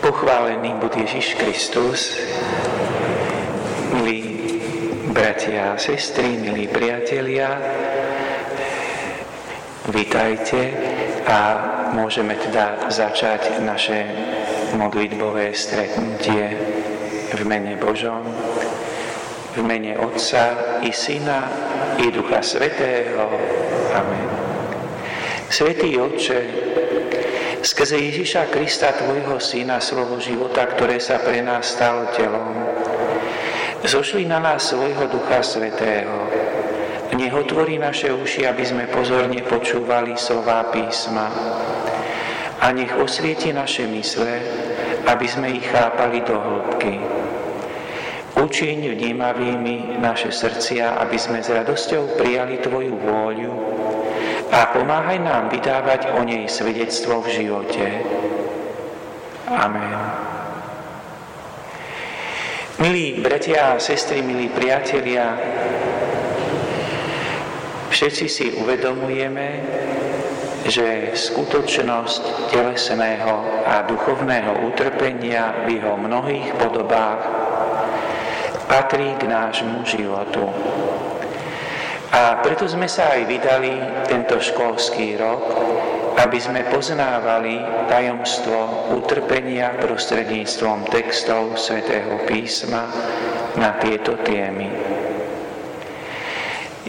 Pochválený buď Ježiš Kristus, milí bratia a sestry, milí priatelia, vítajte a môžeme teda začať naše modlitbové stretnutie v mene Božom, v mene Otca i Syna i Ducha Svetého. Amen. Svetý Otče, Skrze Ježiša Krista, Tvojho Syna, slovo života, ktoré sa pre nás stalo telom, zošli na nás svojho Ducha Svetého. Nech otvorí naše uši, aby sme pozorne počúvali slova písma. A nech osvieti naše mysle, aby sme ich chápali do hĺbky. Učiň vnímavými naše srdcia, aby sme s radosťou prijali Tvoju vôľu a pomáhaj nám vydávať o nej svedectvo v živote. Amen. Milí bratia a sestry, milí priatelia, všetci si uvedomujeme, že skutočnosť telesného a duchovného utrpenia v jeho mnohých podobách patrí k nášmu životu. A preto sme sa aj vydali tento školský rok, aby sme poznávali tajomstvo utrpenia prostredníctvom textov svätého písma na tieto témy.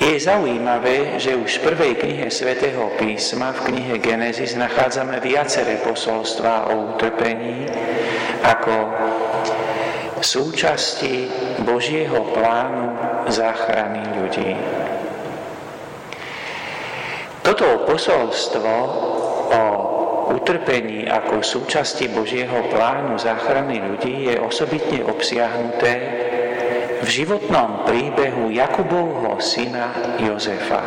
Je zaujímavé, že už v prvej knihe svätého písma, v knihe Genesis, nachádzame viaceré posolstvá o utrpení ako súčasti Božieho plánu záchrany ľudí. Toto posolstvo o utrpení ako súčasti Božieho plánu záchrany ľudí je osobitne obsiahnuté v životnom príbehu Jakubovho syna Jozefa.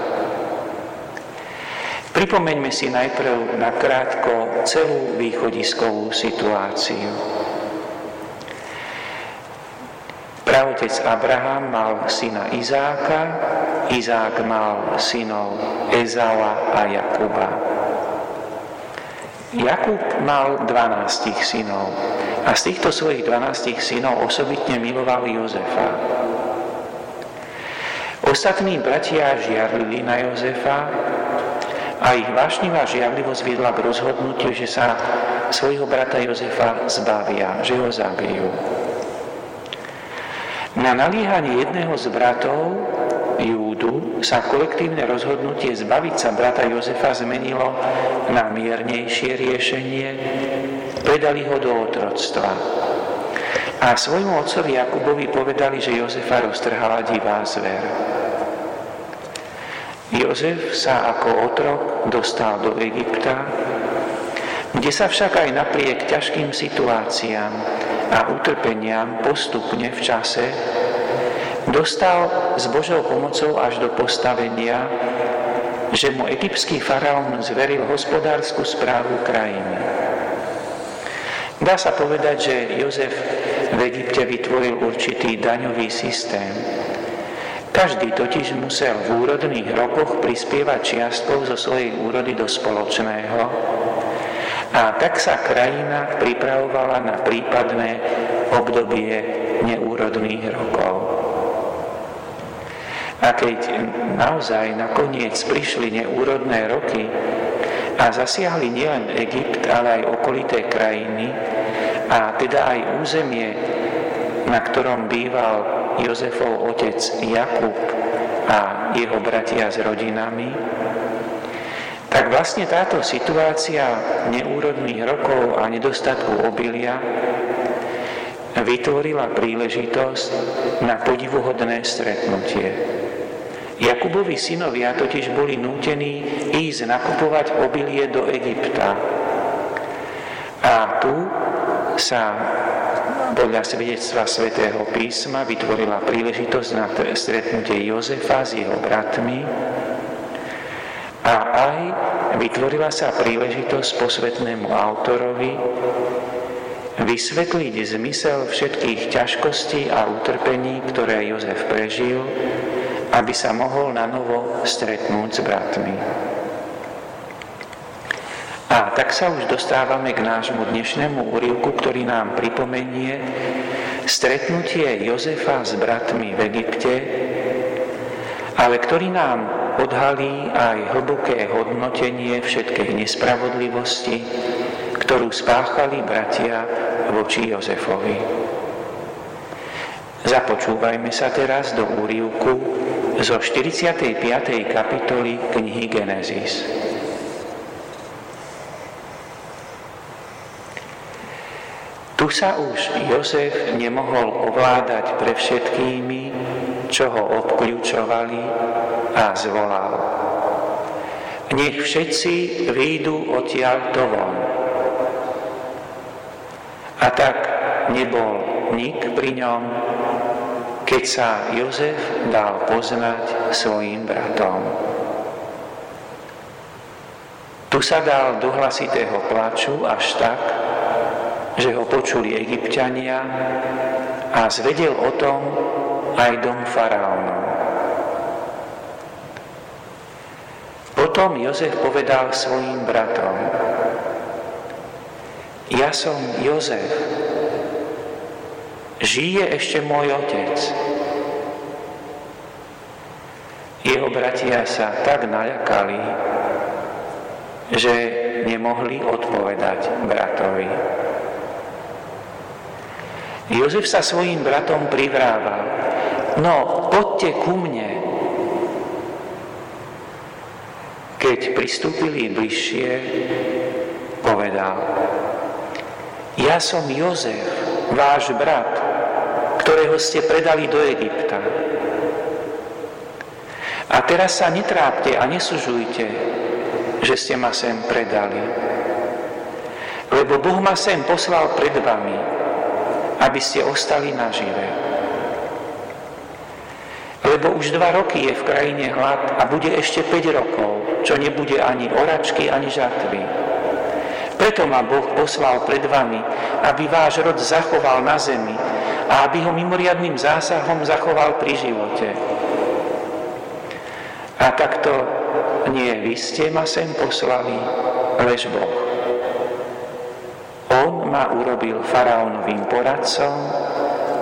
Pripomeňme si najprv nakrátko celú východiskovú situáciu. Praotec Abraham mal syna Izáka, Izák mal synov Ezala a Jakuba. Jakub mal 12 synov a z týchto svojich 12 synov osobitne miloval Jozefa. Ostatní bratia žiarlili na Jozefa a ich vášnivá žiarlivosť viedla k rozhodnutiu, že sa svojho brata Jozefa zbavia, že ho zabijú. Na naliehanie jedného z bratov Júdu sa kolektívne rozhodnutie zbaviť sa brata Jozefa zmenilo na miernejšie riešenie, predali ho do otroctva. A svojmu otcovi Jakubovi povedali, že Jozefa roztrhala divá zver. Jozef sa ako otrok dostal do Egypta, kde sa však aj napriek ťažkým situáciám a utrpeniam postupne v čase dostal s Božou pomocou až do postavenia, že mu egyptský faraón zveril hospodárskú správu krajiny. Dá sa povedať, že Jozef v Egypte vytvoril určitý daňový systém. Každý totiž musel v úrodných rokoch prispievať čiastkou zo svojej úrody do spoločného a tak sa krajina pripravovala na prípadné obdobie neúrodných rokov. A keď naozaj nakoniec prišli neúrodné roky a zasiahli nielen Egypt, ale aj okolité krajiny, a teda aj územie, na ktorom býval Jozefov otec Jakub a jeho bratia s rodinami, tak vlastne táto situácia neúrodných rokov a nedostatku obilia vytvorila príležitosť na podivuhodné stretnutie. Jakubovi synovia totiž boli nútení ísť nakupovať obilie do Egypta. A tu sa podľa svedectva svätého písma vytvorila príležitosť na stretnutie Jozefa s jeho bratmi aj vytvorila sa príležitosť posvetnému autorovi vysvetliť zmysel všetkých ťažkostí a utrpení, ktoré Jozef prežil aby sa mohol na novo stretnúť s bratmi. A tak sa už dostávame k nášmu dnešnému úrivku, ktorý nám pripomenie stretnutie Jozefa s bratmi v Egypte, ale ktorý nám odhalí aj hlboké hodnotenie všetkej nespravodlivosti, ktorú spáchali bratia voči Jozefovi. Započúvajme sa teraz do úrivku zo 45. kapitoly knihy Genesis. Tu sa už Jozef nemohol ovládať pre všetkými, čo ho obkľúčovali a zvolal. Nech všetci výjdu odtiaľ to von. A tak nebol nik pri ňom, keď sa Jozef dal poznať svojim bratom. Tu sa dal do hlasitého plaču až tak, že ho počuli egyptiania a zvedel o tom aj dom faraónov. Potom Jozef povedal svojim bratom, ja som Jozef, žije ešte môj otec. Jeho bratia sa tak naľakali, že nemohli odpovedať bratovi. Jozef sa svojim bratom privrával, no poďte ku mne. Keď pristúpili bližšie, povedal, ja som Jozef, váš brat, ktorého ste predali do Egypta. A teraz sa netrápte a nesužujte, že ste ma sem predali. Lebo Boh ma sem poslal pred vami, aby ste ostali nažive. Lebo už dva roky je v krajine hlad a bude ešte 5 rokov, čo nebude ani oračky, ani žatvy. Preto ma Boh poslal pred vami, aby váš rod zachoval na zemi a aby ho mimoriadným zásahom zachoval pri živote. A takto nie vy ste ma sem poslali, lež Boh ma urobil faraónovým poradcom,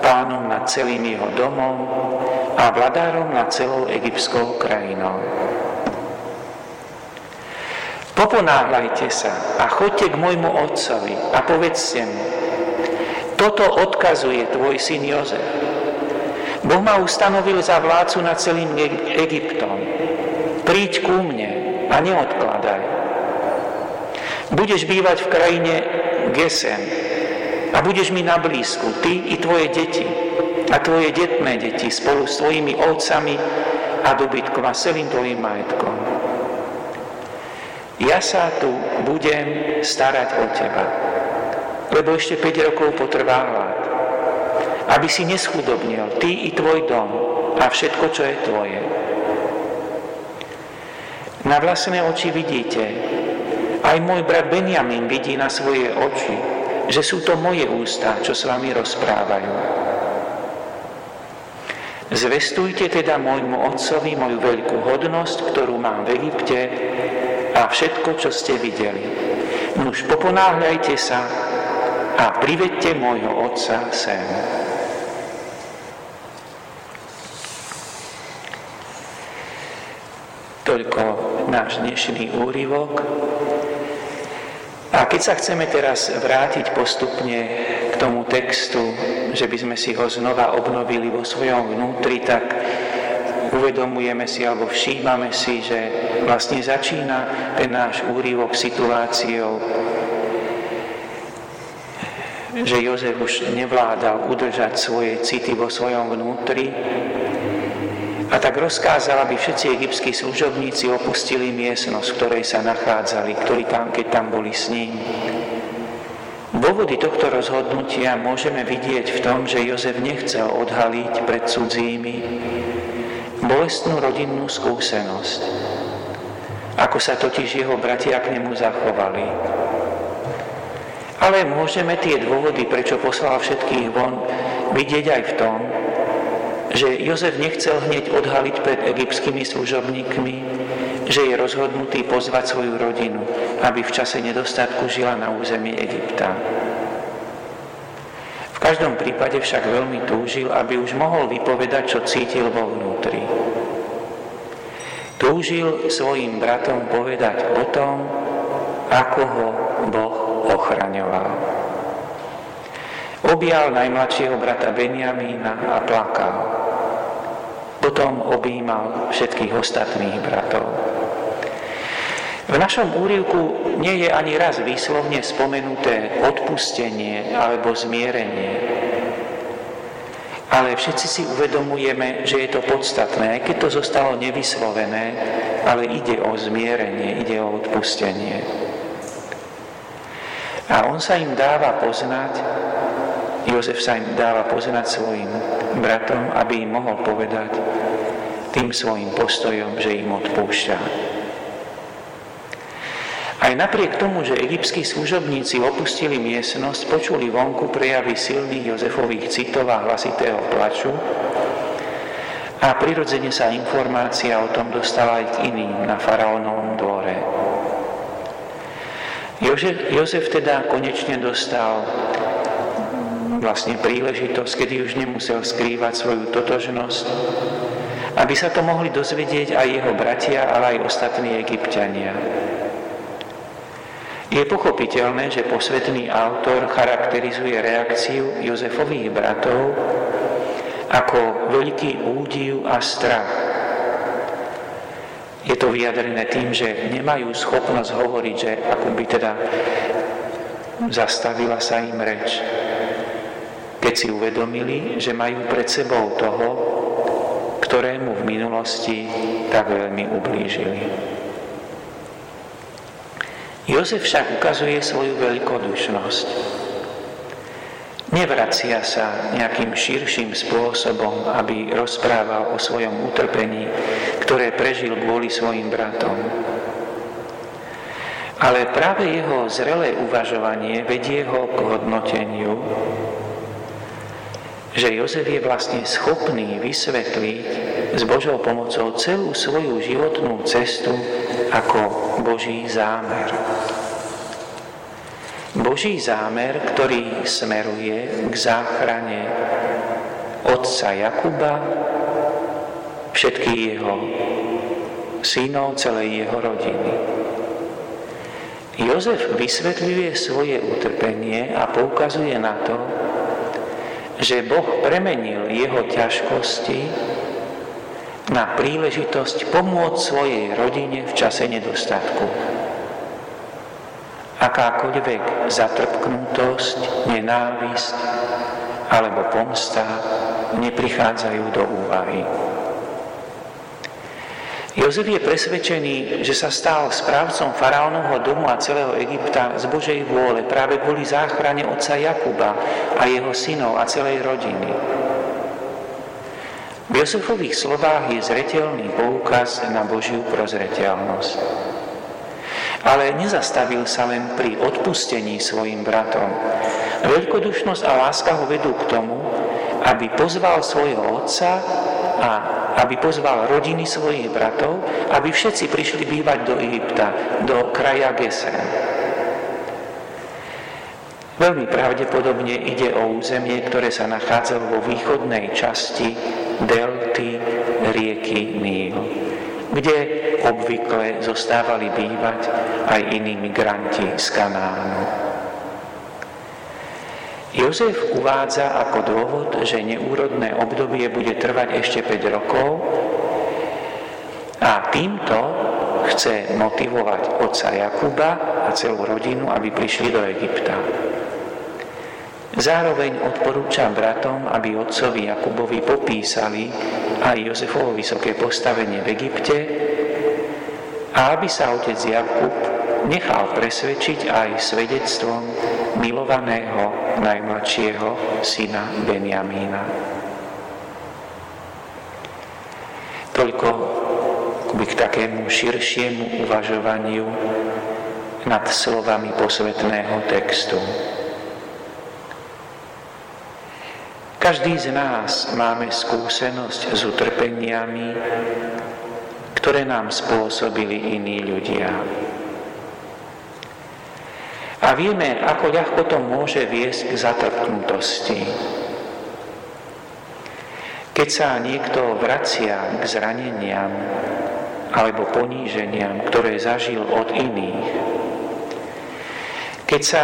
pánom nad celým jeho domom a vladárom nad celou egyptskou krajinou. Poponáhľajte sa a choďte k môjmu otcovi a povedzte mu, toto odkazuje tvoj syn Jozef. Boh ma ustanovil za vládcu nad celým Egyptom. Príď ku mne a neodkladaj. Budeš bývať v krajine Gesen a budeš mi na blízku, ty i tvoje deti a tvoje detné deti spolu s tvojimi ovcami a dobytkom a celým tvojim majetkom. Ja sa tu budem starať o teba, lebo ešte 5 rokov potrvá hlad, aby si neschudobnil ty i tvoj dom a všetko, čo je tvoje. Na vlastné oči vidíte, aj môj brat Benjamin vidí na svoje oči, že sú to moje ústa, čo s vami rozprávajú. Zvestujte teda môjmu otcovi moju veľkú hodnosť, ktorú mám v Egypte a všetko, čo ste videli. Nuž poponáhľajte sa a privedte môjho otca sem. Toľko náš dnešný úryvok. A keď sa chceme teraz vrátiť postupne k tomu textu, že by sme si ho znova obnovili vo svojom vnútri, tak uvedomujeme si alebo všímame si, že vlastne začína ten náš úrivok situáciou, že Jozef už nevládal udržať svoje city vo svojom vnútri, a tak rozkázal, aby všetci egyptskí služobníci opustili miestnosť, v ktorej sa nachádzali, ktorí tam, keď tam boli s ním. Dôvody tohto rozhodnutia môžeme vidieť v tom, že Jozef nechcel odhaliť pred cudzími bolestnú rodinnú skúsenosť, ako sa totiž jeho bratia k nemu zachovali. Ale môžeme tie dôvody, prečo poslal všetkých von, vidieť aj v tom, že Jozef nechcel hneď odhaliť pred egyptskými služobníkmi, že je rozhodnutý pozvať svoju rodinu, aby v čase nedostatku žila na území Egypta. Každom prípade však veľmi túžil, aby už mohol vypovedať, čo cítil vo vnútri. Túžil svojim bratom povedať o tom, ako ho Boh ochraňoval. Objal najmladšieho brata Benjamína a plakal. Potom objímal všetkých ostatných bratov. V našom úrivku nie je ani raz výslovne spomenuté odpustenie alebo zmierenie. Ale všetci si uvedomujeme, že je to podstatné, keď to zostalo nevyslovené, ale ide o zmierenie, ide o odpustenie. A on sa im dáva poznať, Jozef sa im dáva poznať svojim bratom, aby im mohol povedať tým svojim postojom, že im odpúšťa. Aj napriek tomu, že egyptskí služobníci opustili miestnosť, počuli vonku prejavy silných Jozefových citov a hlasitého plaču a prirodzene sa informácia o tom dostala aj k iným na faraónovom dvore. Jozef, Jozef teda konečne dostal vlastne príležitosť, kedy už nemusel skrývať svoju totožnosť, aby sa to mohli dozvedieť aj jeho bratia, ale aj ostatní egyptiania. Je pochopiteľné, že posvetný autor charakterizuje reakciu Jozefových bratov ako veľký údiv a strach. Je to vyjadrené tým, že nemajú schopnosť hovoriť, že ako by teda zastavila sa im reč. Keď si uvedomili, že majú pred sebou toho, ktorému v minulosti tak veľmi ublížili. Jozef však ukazuje svoju veľkodušnosť. Nevracia sa nejakým širším spôsobom, aby rozprával o svojom utrpení, ktoré prežil kvôli svojim bratom. Ale práve jeho zrelé uvažovanie vedie ho k hodnoteniu, že Jozef je vlastne schopný vysvetliť s Božou pomocou celú svoju životnú cestu ako Boží zámer. Boží zámer, ktorý smeruje k záchrane otca Jakuba, všetkých jeho synov, celej jeho rodiny. Jozef vysvetľuje svoje utrpenie a poukazuje na to, že Boh premenil jeho ťažkosti na príležitosť pomôcť svojej rodine v čase nedostatku. Akákoľvek zatrpknutosť, nenávisť alebo pomsta neprichádzajú do úvahy. Jozef je presvedčený, že sa stal správcom faraónovho domu a celého Egypta z Božej vôle práve kvôli záchrane otca Jakuba a jeho synov a celej rodiny. V Jozefových slovách je zretelný poukaz na Božiu prozreteľnosť. Ale nezastavil sa len pri odpustení svojim bratom. Veľkodušnosť a láska ho vedú k tomu, aby pozval svojho otca a aby pozval rodiny svojich bratov, aby všetci prišli bývať do Egypta, do kraja Gesen. Veľmi pravdepodobne ide o územie, ktoré sa nachádzalo vo východnej časti delty rieky Níl, kde obvykle zostávali bývať aj iní migranti z Kanánu. Jozef uvádza ako dôvod, že neúrodné obdobie bude trvať ešte 5 rokov a týmto chce motivovať otca Jakuba a celú rodinu, aby prišli do Egypta. Zároveň odporúča bratom, aby otcovi Jakubovi popísali aj Jozefovo vysoké postavenie v Egypte a aby sa otec Jakub nechal presvedčiť aj svedectvom milovaného najmladšieho syna Benjamína. Toľko k takému širšiemu uvažovaniu nad slovami posvetného textu. Každý z nás máme skúsenosť s utrpeniami, ktoré nám spôsobili iní ľudia. A vieme, ako ľahko to môže viesť k zatrpknutosti. Keď sa niekto vracia k zraneniam alebo poníženiam, ktoré zažil od iných, keď sa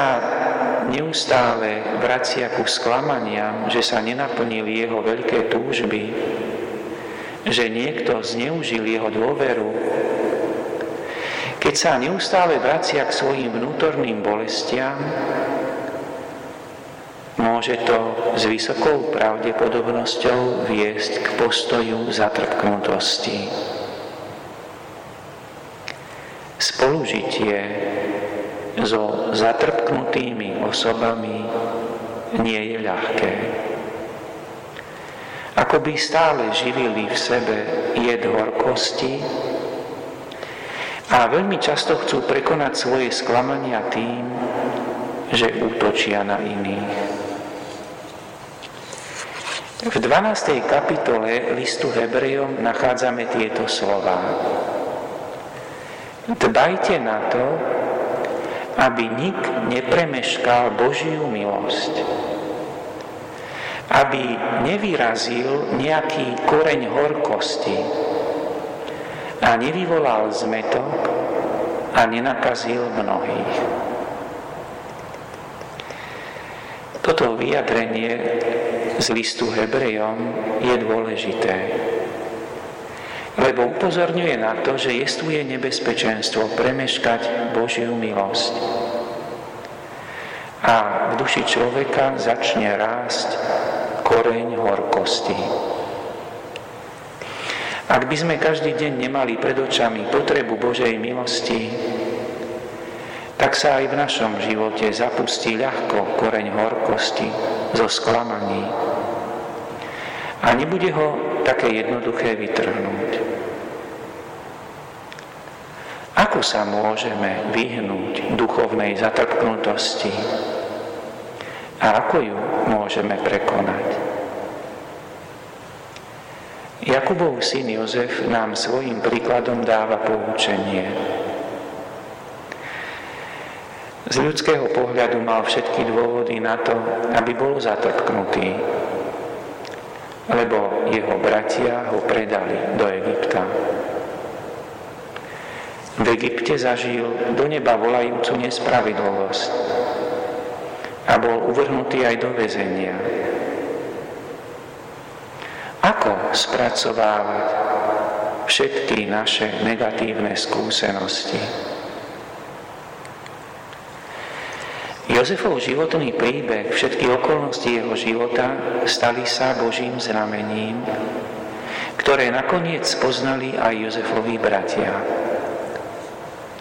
neustále vracia ku sklamaniam, že sa nenaplnili jeho veľké túžby, že niekto zneužil jeho dôveru, keď sa neustále vracia k svojim vnútorným bolestiam, môže to s vysokou pravdepodobnosťou viesť k postoju zatrpknutosti. Spolužitie so zatrpknutými osobami nie je ľahké. Ako by stále živili v sebe jed horkosti a veľmi často chcú prekonať svoje sklamania tým, že útočia na iných. V 12. kapitole listu Hebrejom nachádzame tieto slova. Dbajte na to, aby nik nepremeškal Božiu milosť. Aby nevyrazil nejaký koreň horkosti, a nevyvolal zmetok a nenakazil mnohých. Toto vyjadrenie z listu Hebrejom je dôležité, lebo upozorňuje na to, že jestuje nebezpečenstvo premeškať Božiu milosť. A v duši človeka začne rásť koreň horkosti. Ak by sme každý deň nemali pred očami potrebu Božej milosti, tak sa aj v našom živote zapustí ľahko koreň horkosti zo sklamaní. A nebude ho také jednoduché vytrhnúť. Ako sa môžeme vyhnúť duchovnej zatrpknutosti? A ako ju môžeme prekonať? Jakubov syn Jozef nám svojim príkladom dáva poučenie. Z ľudského pohľadu mal všetky dôvody na to, aby bol zatrpknutý, lebo jeho bratia ho predali do Egypta. V Egypte zažil do neba volajúcu nespravidlivosť a bol uvrhnutý aj do väzenia. Ako spracovávať všetky naše negatívne skúsenosti? Jozefov životný príbeh, všetky okolnosti jeho života stali sa Božím znamením, ktoré nakoniec poznali aj Jozefovi bratia.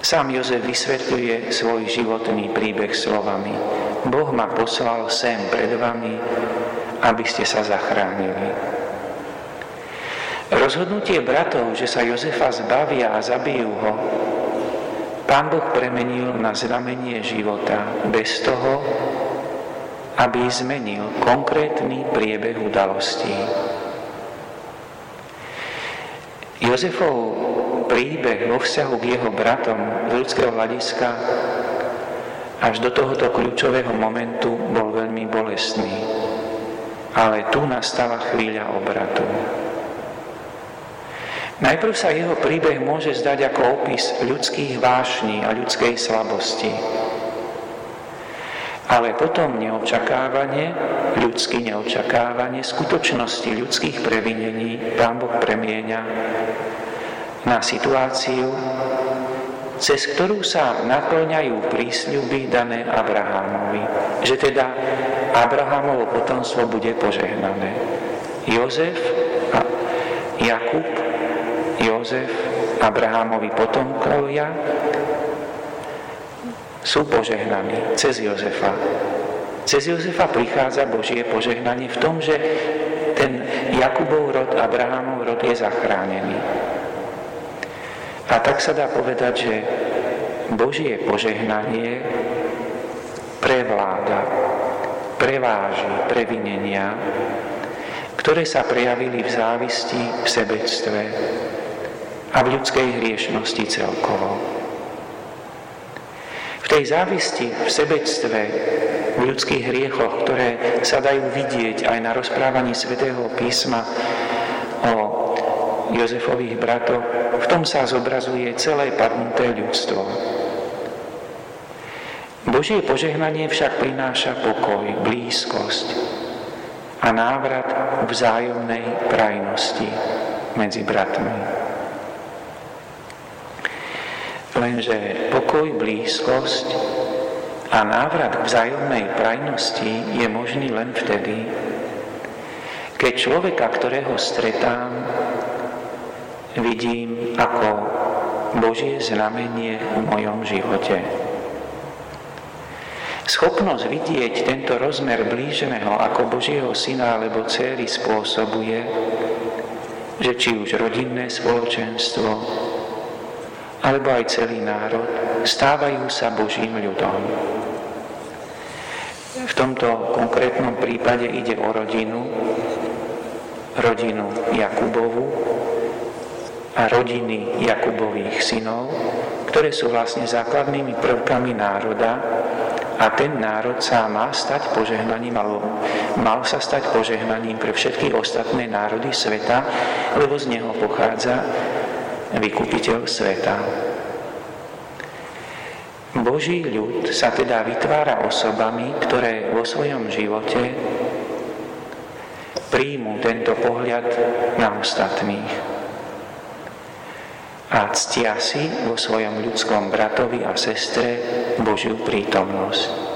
Sám Jozef vysvetľuje svoj životný príbeh slovami. Boh ma poslal sem pred vami, aby ste sa zachránili. Rozhodnutie bratov, že sa Jozefa zbavia a zabijú ho, Pán Boh premenil na znamenie života bez toho, aby zmenil konkrétny priebeh udalostí. Jozefov príbeh vo vzťahu k jeho bratom z ľudského hľadiska až do tohoto kľúčového momentu bol veľmi bolestný. Ale tu nastala chvíľa obratu. Najprv sa jeho príbeh môže zdať ako opis ľudských vášní a ľudskej slabosti. Ale potom neočakávanie, ľudský neočakávanie, skutočnosti ľudských previnení Pán Boh premieňa na situáciu, cez ktorú sa naplňajú prísľuby dané Abrahámovi. Že teda Abrahámovo potomstvo bude požehnané. Jozef a Jakub Jozef, Abrahámovi potomkovia sú požehnaní cez Jozefa. Cez Jozefa prichádza Božie požehnanie v tom, že ten Jakubov rod, Abrahamov rod je zachránený. A tak sa dá povedať, že Božie požehnanie prevláda, preváži previnenia, ktoré sa prejavili v závisti, v sebectve, a v ľudskej hriešnosti celkovo. V tej závisti, v sebectve, v ľudských hriechoch, ktoré sa dajú vidieť aj na rozprávaní svätého písma o Jozefových bratoch, v tom sa zobrazuje celé padnuté ľudstvo. Božie požehnanie však prináša pokoj, blízkosť a návrat vzájomnej prajnosti medzi bratmi. Lenže pokoj, blízkosť a návrat k vzájomnej prajnosti je možný len vtedy, keď človeka, ktorého stretám, vidím ako Božie znamenie v mojom živote. Schopnosť vidieť tento rozmer blíženého ako Božieho syna alebo céry spôsobuje, že či už rodinné spoločenstvo, alebo aj celý národ, stávajú sa Božím ľudom. V tomto konkrétnom prípade ide o rodinu, rodinu Jakubovu a rodiny Jakubových synov, ktoré sú vlastne základnými prvkami národa a ten národ sa má stať požehnaním, alebo mal sa stať požehnaním pre všetky ostatné národy sveta, lebo z neho pochádza vykupiteľ sveta. Boží ľud sa teda vytvára osobami, ktoré vo svojom živote príjmu tento pohľad na ostatných a ctia si vo svojom ľudskom bratovi a sestre Božiu prítomnosť.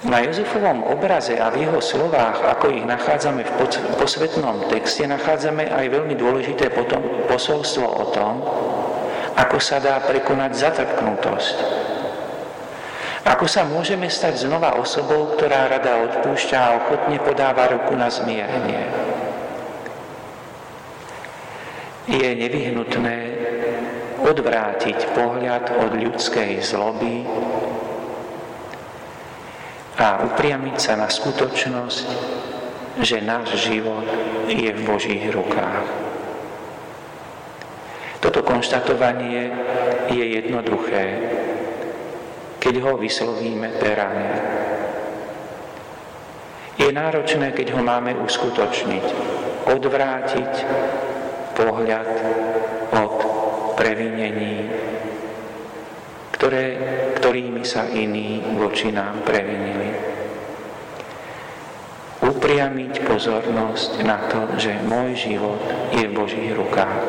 Na Jozefovom obraze a v jeho slovách, ako ich nachádzame v posvetnom texte, nachádzame aj veľmi dôležité potom posolstvo o tom, ako sa dá prekonať zatrpknutosť. Ako sa môžeme stať znova osobou, ktorá rada odpúšťa a ochotne podáva ruku na zmierenie. Je nevyhnutné odvrátiť pohľad od ľudskej zloby, a upriamiť sa na skutočnosť, že náš život je v Božích rukách. Toto konštatovanie je jednoduché, keď ho vyslovíme perane. Je náročné, keď ho máme uskutočniť, odvrátiť pohľad od previnení, ktoré, ktorými sa iní voči nám previnili. Upriamiť pozornosť na to, že môj život je v Božích rukách.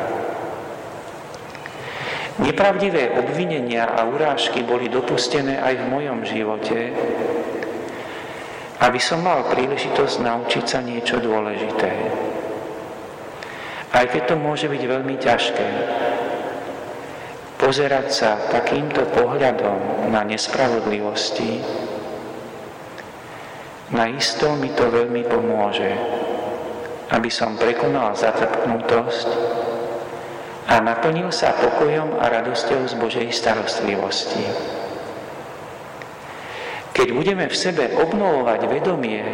Nepravdivé obvinenia a urážky boli dopustené aj v mojom živote, aby som mal príležitosť naučiť sa niečo dôležité. Aj keď to môže byť veľmi ťažké, pozerať sa takýmto pohľadom na nespravodlivosti, isto mi to veľmi pomôže, aby som prekonal zatrpknutosť a naplnil sa pokojom a radosťou z Božej starostlivosti. Keď budeme v sebe obnovovať vedomie,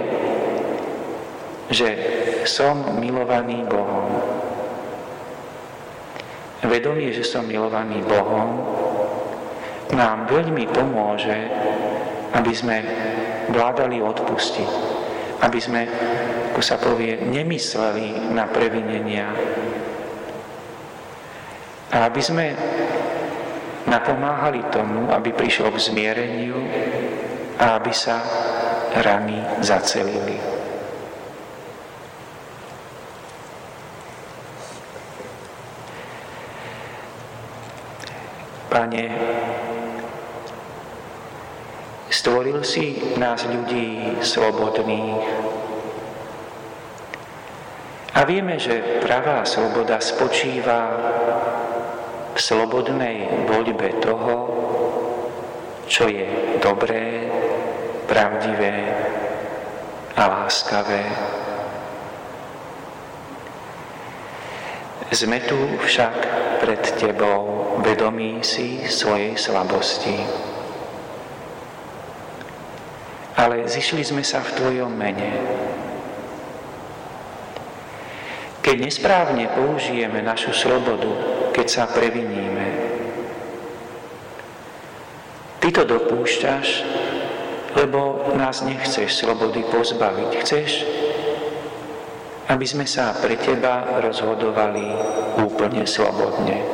že som milovaný Bohom, vedomie, že som milovaný Bohom, nám veľmi pomôže, aby sme vládali odpustiť. Aby sme, ako sa povie, nemysleli na previnenia. A aby sme napomáhali tomu, aby prišlo k zmiereniu a aby sa rany zacelili. Pane, stvoril si nás ľudí slobodných. A vieme, že pravá sloboda spočíva v slobodnej voľbe toho, čo je dobré, pravdivé a láskavé. Sme tu však pred Tebou vedomí si svojej slabosti. Ale zišli sme sa v Tvojom mene. keď nesprávne použijeme našu slobodu, keď sa previníme. Ty to dopúšťaš, lebo nás nechceš slobody pozbaviť. Chceš, aby sme sa pre Teba rozhodovali úplne slobodne.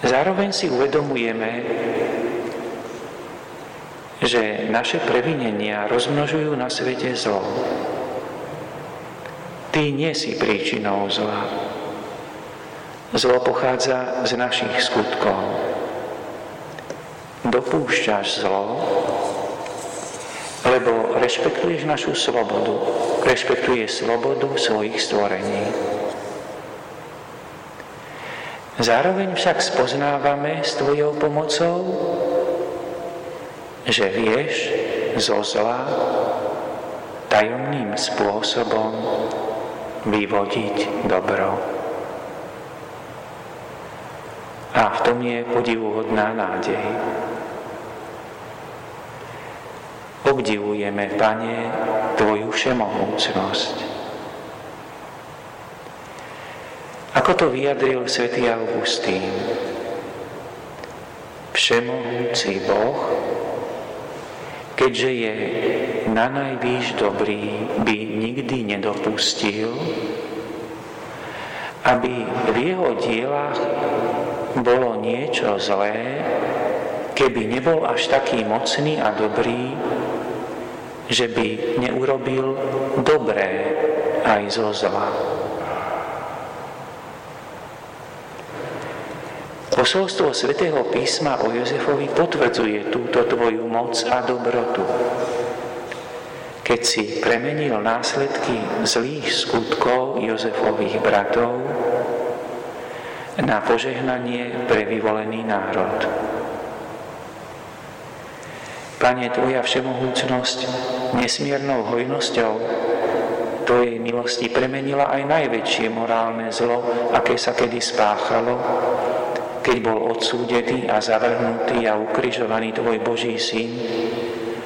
Zároveň si uvedomujeme, že naše previnenia rozmnožujú na svete zlo. Ty nie si príčinou zla. Zlo pochádza z našich skutkov. Dopúšťaš zlo, lebo rešpektuješ našu slobodu, rešpektuješ slobodu svojich stvorení. Zároveň však spoznávame s Tvojou pomocou, že vieš zo zla tajomným spôsobom vyvodiť dobro. A v tom je podivuhodná nádej. Obdivujeme, Pane, Tvoju všemohúcnosť. Ako to vyjadril svätý Augustín, všemohúci Boh keďže je na najvýš dobrý, by nikdy nedopustil, aby v jeho dielach bolo niečo zlé, keby nebol až taký mocný a dobrý, že by neurobil dobré aj zo zla. Posolstvo svätého písma o Jozefovi potvrdzuje túto tvoju moc a dobrotu. Keď si premenil následky zlých skutkov Jozefových bratov na požehnanie pre vyvolený národ. Pane, Tvoja všemohúcnosť nesmiernou hojnosťou Tvojej milosti premenila aj najväčšie morálne zlo, aké sa kedy spáchalo, keď bol odsúdený a zavrhnutý a ukrižovaný Tvoj Boží Syn,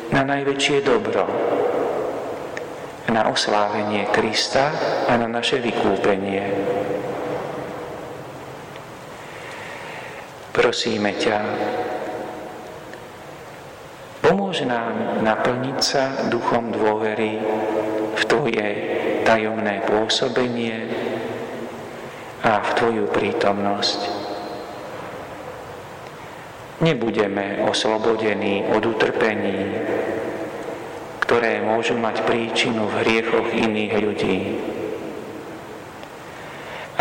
na najväčšie dobro, na oslávenie Krista a na naše vykúpenie. Prosíme ťa, pomôž nám naplniť sa duchom dôvery v Tvoje tajomné pôsobenie a v Tvoju prítomnosť nebudeme oslobodení od utrpení, ktoré môžu mať príčinu v hriechoch iných ľudí.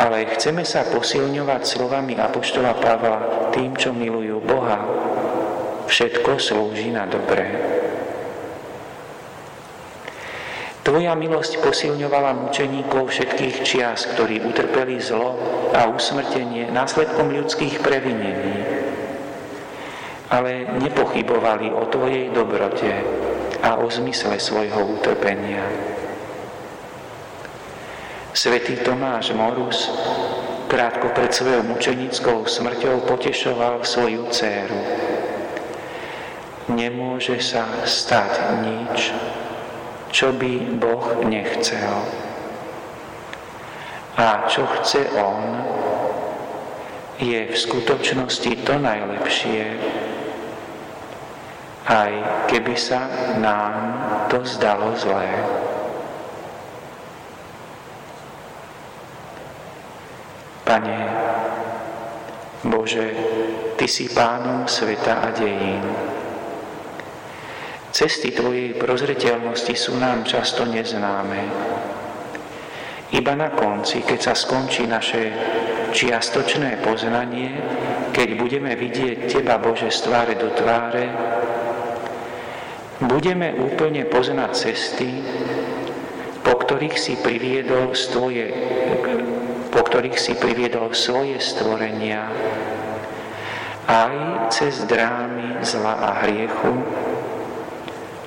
Ale chceme sa posilňovať slovami Apoštola Pavla tým, čo milujú Boha. Všetko slúži na dobré. Tvoja milosť posilňovala mučeníkov všetkých čias, ktorí utrpeli zlo a usmrtenie následkom ľudských previnení ale nepochybovali o Tvojej dobrote a o zmysle svojho utrpenia. Svetý Tomáš Morus krátko pred svojou mučenickou smrťou potešoval svoju dceru. Nemôže sa stať nič, čo by Boh nechcel. A čo chce On, je v skutočnosti to najlepšie, aj keby sa nám to zdalo zlé. Pane, Bože, Ty si pánom sveta a dejín. Cesty Tvojej prozreteľnosti sú nám často neznáme. Iba na konci, keď sa skončí naše čiastočné poznanie, keď budeme vidieť Teba, Bože, z tváre do tváre, budeme úplne poznať cesty, po ktorých si priviedol, svoje, po ktorých si priviedol svoje stvorenia, aj cez drámy zla a hriechu,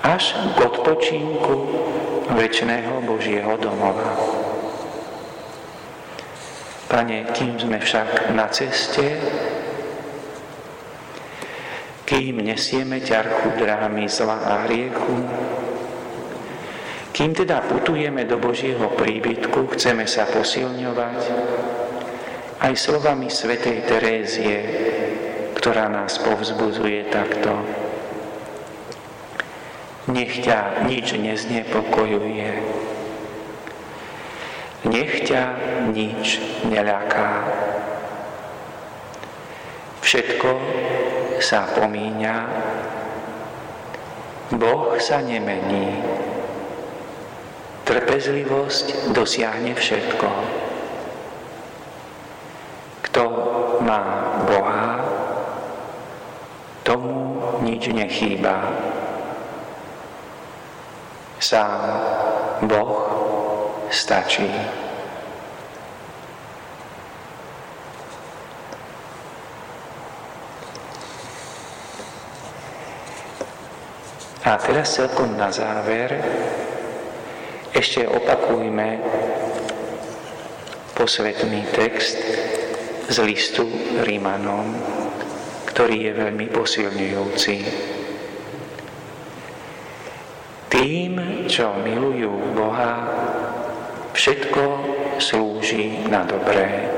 až k odpočinku väčšného Božieho domova. Pane, kým sme však na ceste, kým nesieme ťarchu drámy zla a hriechu, Kým teda putujeme do Božieho príbytku, chceme sa posilňovať aj slovami svätej Terézie, ktorá nás povzbudzuje takto. Nech ťa nič neznepokojuje. Nech ťa nič neľaká. Všetko sa pomíňa, Boh sa nemení. Trpezlivosť dosiahne všetko. Kto má Boha, tomu nič nechýba. Sám Boh stačí. A teraz celkom na záver ešte opakujme posvetný text z listu Rímanom, ktorý je veľmi posilňujúci. Tým, čo milujú Boha, všetko slúži na dobré.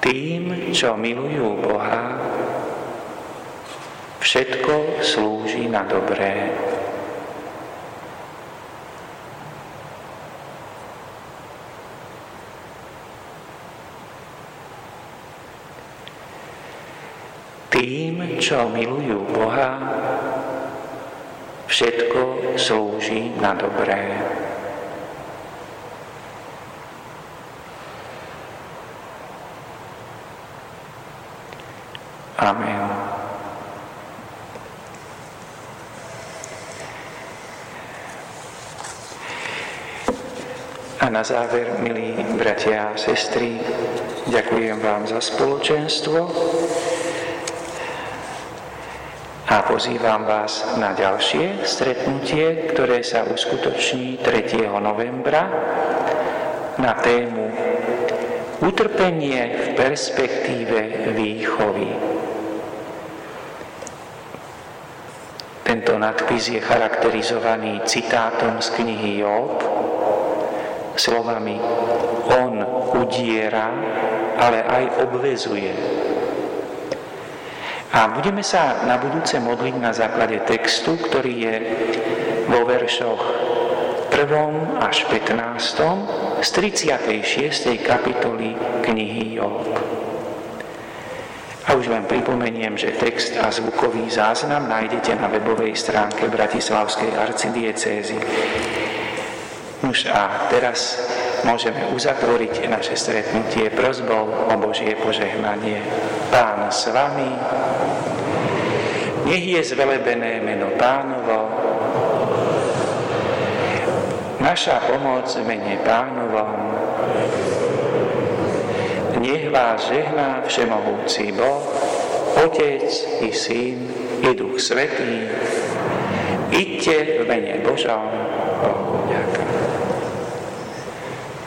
Tým, čo milujú Boha, všetko slúži na dobré. Čo milujú Boha, všetko slúži na dobré. Amen. A na záver, milí bratia a sestry, ďakujem vám za spoločenstvo a pozývam vás na ďalšie stretnutie, ktoré sa uskutoční 3. novembra na tému Utrpenie v perspektíve výchovy. Tento nadpis je charakterizovaný citátom z knihy Job, slovami On udiera, ale aj obvezuje. A budeme sa na budúce modliť na základe textu, ktorý je vo veršoch 1. až 15 z 36. kapitoly knihy Job. A už len pripomeniem, že text a zvukový záznam nájdete na webovej stránke Bratislavskej arcidiecézy. Už a teraz môžeme uzatvoriť naše stretnutie prozbou o Božie požehnanie. Pán s vami, nech je zvelebené meno pánovo, naša pomoc mene pánovom. Nech vás žehná všemohúci Boh, Otec i Syn i Duch Svetý. Iďte v mene Božom. Bohu ďakujem.